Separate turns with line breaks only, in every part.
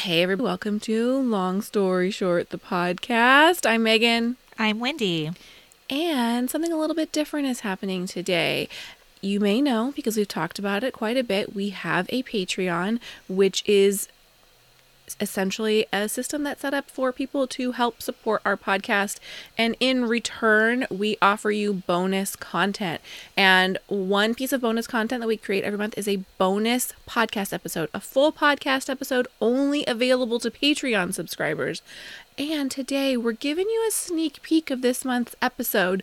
Hey, everybody. Welcome to Long Story Short, the podcast. I'm Megan.
I'm Wendy.
And something a little bit different is happening today. You may know, because we've talked about it quite a bit, we have a Patreon, which is essentially a system that's set up for people to help support our podcast. And in return, we offer you bonus content. And one piece of bonus content that we create every month is a bonus podcast episode, a full podcast episode only available to Patreon subscribers. And today we're giving you a sneak peek of this month's episode.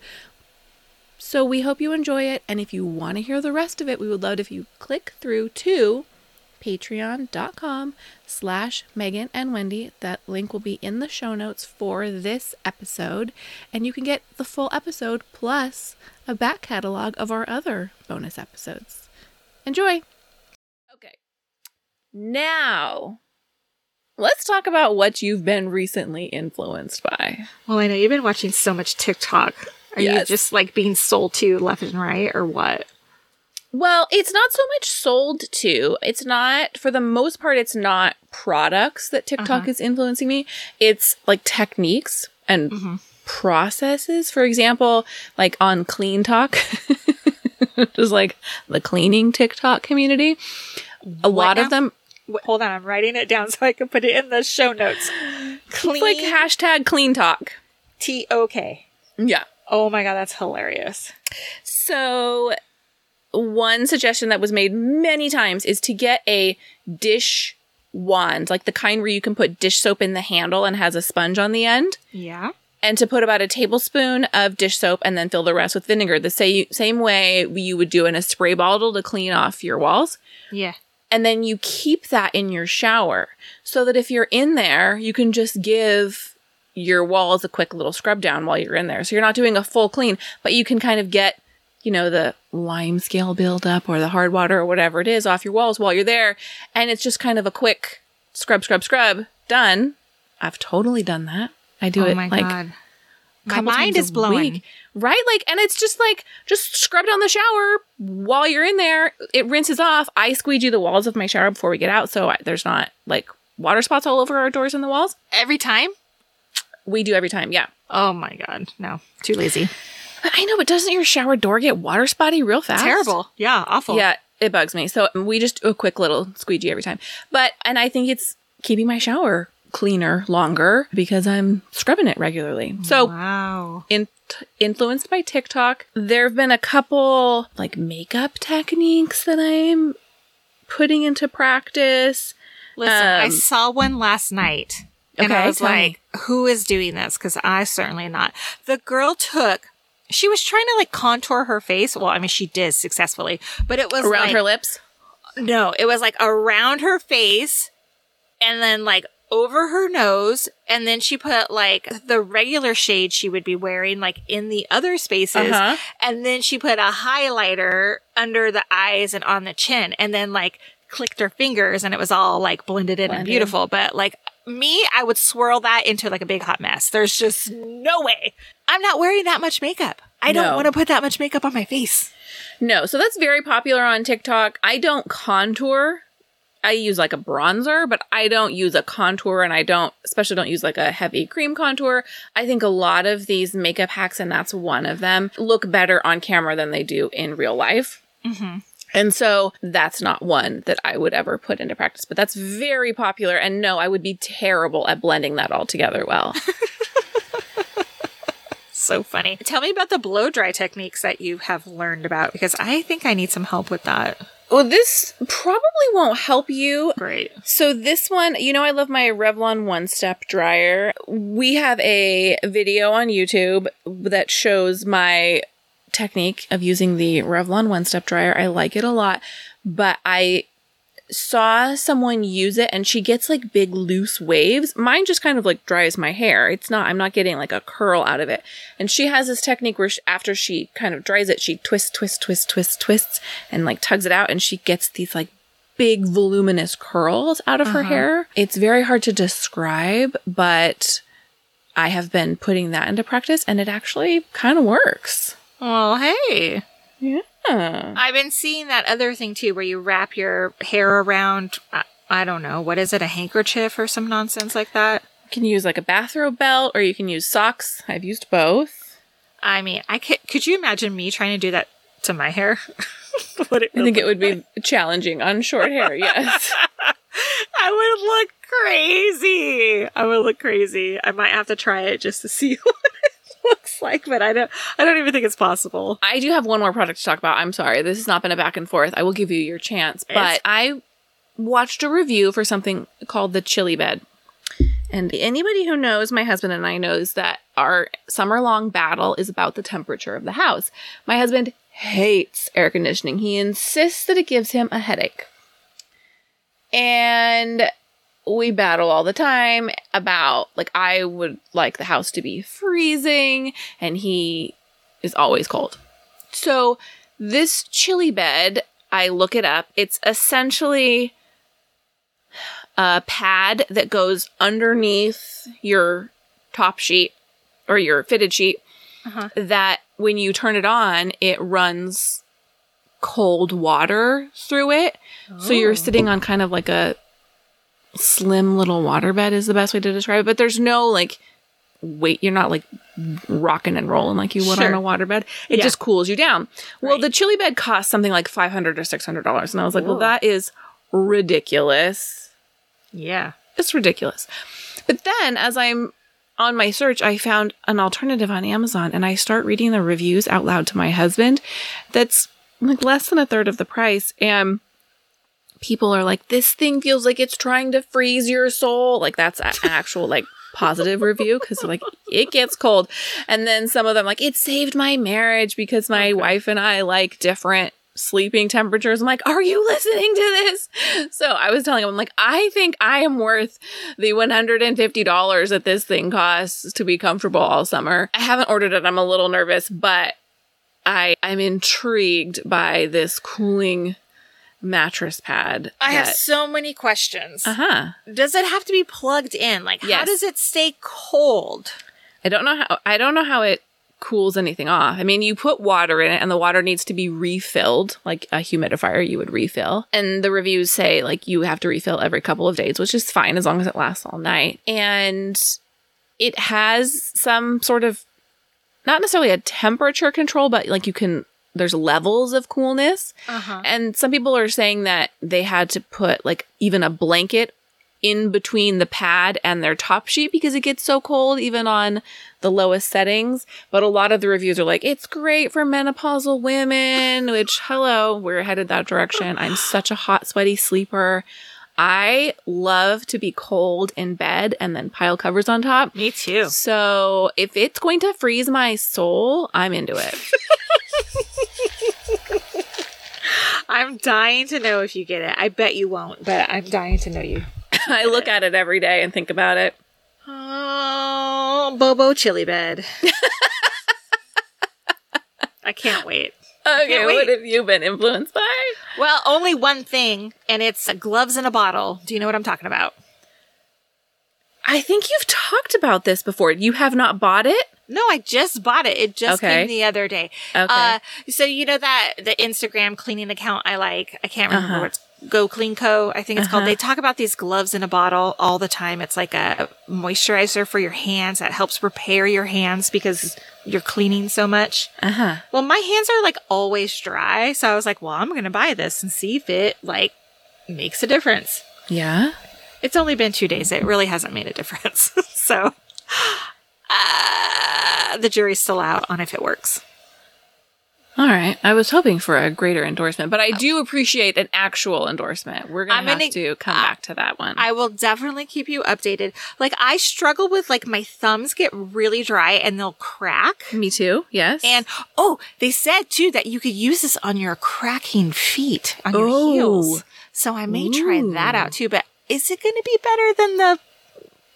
So we hope you enjoy it. And if you want to hear the rest of it, we would love if you click through to patreon.com slash Megan and Wendy. That link will be in the show notes for this episode. And you can get the full episode plus a back catalog of our other bonus episodes. Enjoy! Okay. Now, let's talk about what you've been recently influenced by.
Well, I know you've been watching so much TikTok. Are you just like being sold to left and right or what?
Well, it's not so much sold to. It's not, for the most part, it's not products that TikTok
Uh-huh.
is influencing me. It's like techniques and
Mhm.
processes. For example, like on CleanTok, just like the cleaning TikTok community. A
What
lot
now?
of them,
Wait, hold on, I'm writing it down so I can put it in the show notes. Clean
it's like hashtag CleanTok.
T O K.
Yeah.
Oh my god, that's hilarious.
So, one suggestion that was made many times is to get a dish wand, like the kind where you can put dish soap in the handle and has a sponge on the end,
Yeah.
and to put about a tablespoon of dish soap and then fill the rest with vinegar, the sa- same way you would do in a spray bottle to clean off your walls.
Yeah.
And then you keep that in your shower so that if you're in there, you can just give your walls a quick little scrub down while you're in there. So you're not doing a full clean, but you can kind of get, you know, the lime scale buildup or the hard water or whatever it is off your walls while you're there. And it's just kind of a quick scrub, scrub, scrub, done. I've totally done that. I do
oh
it
my
like
god. My mind is blowing.
week. Right? Like, and it's just like, just scrub down the shower while you're in there. It rinses off. I squeegee the walls of my shower before we get out so I, there's not like water spots all over our doors and the walls.
Every time?
We do every time, yeah.
Oh my god. No. Too lazy.
I know, but doesn't your shower door get water spotty real fast?
Terrible. Yeah, awful.
Yeah, it bugs me. So we just do a quick little squeegee every time. But, and I think it's keeping my shower cleaner longer because I'm scrubbing it regularly. So,
Wow.
in, influenced by TikTok. There have been a couple like makeup techniques that I'm putting into practice.
Listen, I
Um,
saw one last night. And
Okay,
I was
tell me.
like, who is doing this? Because I certainly not. The girl took, she was trying to like contour her face. Well, I mean, she did successfully, but it was
Around
like,
her lips.
No, it was like around her face and then like over her nose. And then she put like the regular shade she would be wearing like in the other spaces.
Uh-huh.
And then she put a highlighter under the eyes and on the chin and then like clicked her fingers and it was all like blended in and beautiful. But like me, I would swirl that into like a big hot mess. There's just no way. I'm not wearing that much makeup. I don't
No.
want to put that much makeup on my face.
No, so that's very popular on TikTok. I don't contour. I use like a bronzer, but I don't use a contour and I don't, especially don't use like a heavy cream contour. I think a lot of these makeup hacks, and that's one of them, look better on camera than they do in real life.
Mm-hmm.
And so that's not one that I would ever put into practice, but that's very popular. And no, I would be terrible at blending that all together well.
So funny. Tell me about the blow dry techniques that you have learned about because I think I need some help with that.
well, this probably won't help you.
Great.
So this one, you know, I love my Revlon One Step dryer. We have a video on YouTube that shows my technique of using the Revlon One Step dryer. I like it a lot, but I saw someone use it and she gets like big loose waves. Mine just kind of like dries my hair. It's not, I'm not getting like a curl out of it. And she has this technique where she, after she kind of dries it, she twists, twists, twists, twists, twists, and like tugs it out and she gets these like big voluminous curls out of her uh-huh. hair. It's very hard to describe, but I have been putting that into practice and it actually kind of works.
Well, hey.
Yeah.
I've been seeing that other thing too where you wrap your hair around uh, I don't know, what is it, a handkerchief or some nonsense like that?
You can use like a bathrobe belt or you can use socks. I've used both.
I mean, I could, could you imagine me trying to do that to my hair?
I think it would be challenging on short hair, yes.
I would look crazy. I would look crazy. I might have to try it just to see what like, but I don't I don't even think it's possible.
I do have one more product to talk about. I'm sorry. This has not been a back and forth. I will give you your chance. But
It's-
I watched a review for something called the chili bed. And anybody who knows my husband and I knows that our summer long battle is about the temperature of the house. My husband hates air conditioning. He insists that it gives him a headache. And we battle all the time about like I would like the house to be freezing and he is always cold. So this chili bed, I look it up. It's essentially a pad that goes underneath your top sheet or your fitted sheet
Uh-huh.
that when you turn it on, it runs cold water through it. So you're
Oh.
sitting on kind of like a slim little waterbed is the best way to describe it. But there's no like weight. You're not like rocking and rolling like you would
Sure.
on a waterbed. It
Yeah.
just cools you down. Well,
Right.
the chili bed costs something like five hundred or six hundred dollars, and I was like, well, that is ridiculous.
Yeah.
It's ridiculous. But then as I'm on my search, I found an alternative on Amazon and I start reading the reviews out loud to my husband that's like less than a third of the price. And people are like, this thing feels like it's trying to freeze your soul. Like that's an actual like positive review because like it gets cold. And then some of them like, it saved my marriage because my wife and I like different sleeping temperatures. I'm like, are you listening to this? So I was telling him, I'm like, I think I am worth the $150 that this thing costs to be comfortable all summer. I haven't ordered it. I'm a little nervous, but I I'm intrigued by this cooling mattress pad.
I have so many questions.
Uh huh.
Does it have to be plugged in? Like how
Yes.
does it stay cold?
I don't know how I don't know how it cools anything off. I mean, you put water in it and the water needs to be refilled like a humidifier you would refill. And the reviews say like you have to refill every couple of days, which is fine as long as it lasts all night. And it has some sort of not necessarily a temperature control, but like you can there's levels of coolness.
Uh-huh.
And some people are saying that they had to put like even a blanket in between the pad and their top sheet because it gets so cold even on the lowest settings. But a lot of the reviews are like, it's great for menopausal women, which hello, we're headed that direction. I'm such a hot, sweaty sleeper. I love to be cold in bed and then pile covers on top.
Me too.
So if it's going to freeze my soul, I'm into it.
I'm dying to know if you get it. I bet you won't, but I'm dying to know you.
I look at it every day and think about it.
Oh, Bobo chili bed. I can't wait.
Okay,
Can't
what have you been influenced by?
Well, only one thing, and it's gloves in a bottle. Do you know what I'm talking about?
I think you've talked about this before. You have not bought it?
No, I just bought it. It just
Okay.
came the other day.
Okay.
Uh, so you know that the Instagram cleaning account I like. I can't remember
Uh-huh.
what it's Go Clean Co. I think it's called.
Uh-huh.
They talk about these gloves in a bottle all the time. It's like a moisturizer for your hands that helps repair your hands because you're cleaning so much.
Uh huh.
Well, my hands are like always dry, so I was like, well, I'm gonna buy this and see if it like makes a difference.
Yeah.
It's only been two days. It really hasn't made a difference. so, uh, the jury's still out on if it works.
All right. I was hoping for a greater endorsement, but I do appreciate an actual endorsement. We're gonna
I'm
have to come
uh,
back to that one.
I will definitely keep you updated. Like, I struggle with like my thumbs get really dry and they'll crack.
Me too. Yes.
And oh, they said too that you could use this on your cracking feet, on your
Oh.
heels. So I may try that out too. But is it going to be better than the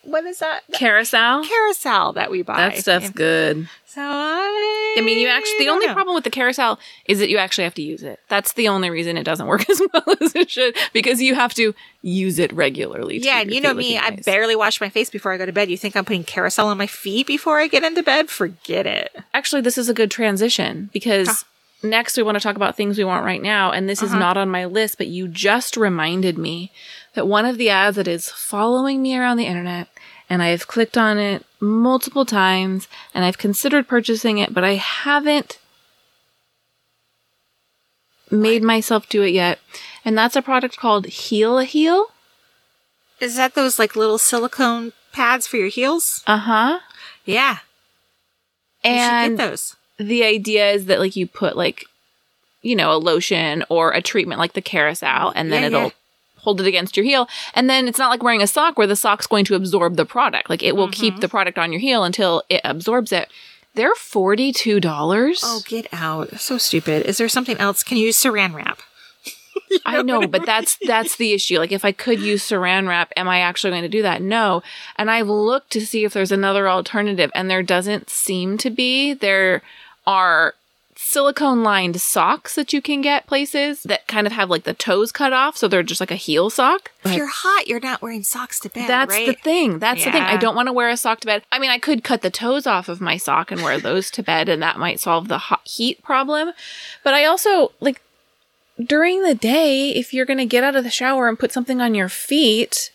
what is that
Kerasal.
Kerasal that we buy?
That stuff's good.
So I,
I mean, you actually, the only
know.
problem with the Kerasal is that you actually have to use it. That's the only reason it doesn't work as well as it should because you have to use it regularly.
Yeah, and you know me,
looking
I barely wash my face before I go to bed. You think I'm putting Kerasal on my feet before I get into bed? Forget it.
Actually, this is a good transition because next we want to talk about things we want right now. And this is
Uh-huh.
not on my list, but you just reminded me that one of the ads that is following me around the internet, and I've clicked on it multiple times, and I've considered purchasing it, but I haven't made myself do it yet. And that's a product called Heal a Heel.
Is that those like little silicone pads for your heels?
Uh huh.
Yeah. you
And
get those.
the idea is that like you put like you know a lotion or a treatment like the Kerasal and then
Yeah,
it'll
yeah.
Hold it against your heel and then it's not like wearing a sock where the sock's going to absorb the product like it will
Mm-hmm.
keep the product on your heel until it absorbs it they're $42
Oh, get out. So stupid. Is there something else? Can you use saran wrap?
I know, but that's that's the issue. Like if I could use saran wrap, am I actually going to do that? No. And I've looked to see if there's another alternative and there doesn't seem to be. There are silicone lined socks that you can get places that kind of have like the toes cut off so they're just like a heel sock.
If you're hot, you're not wearing socks to bed,
That's
right?
the thing. That's the thing. I don't want to wear a sock to bed. I mean, I could cut the toes off of my sock and wear those to bed, and that might solve the hot heat problem. But I also like during the day, if you're going to get out of the shower and put something on your feet,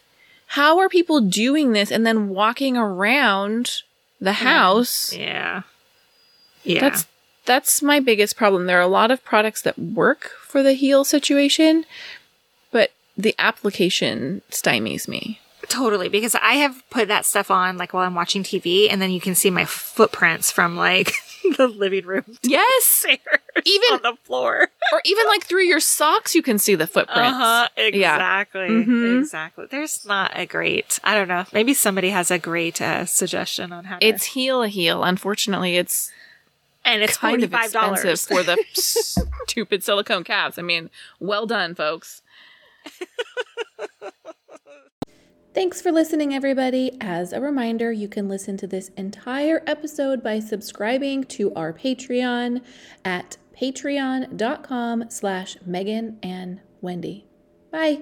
how are people doing this and then walking around the mm, house?
yeah. Yeah.
That's that's my biggest problem. There are a lot of products that work for the heel situation, but the application stymies me.
Totally, because I have put that stuff on like while I'm watching TV, and then you can see my footprints from like the living room
Yes. Even-
on the floor.
or even like through your socks you can see the footprints.
Uh-huh,
Yeah.
exactly,
Mhm.
exactly. There's not a great. I don't know. Maybe somebody has a great uh, suggestion on how. To,
It's heel a heel. Unfortunately, it's
and it's
kind
forty
of
five
expensive
dollars
for the stupid silicone caps. I mean, well done, folks. Thanks for listening, everybody. As a reminder, you can listen to this entire episode by subscribing to our Patreon at patreon.com slash Megan and Wendy. Bye.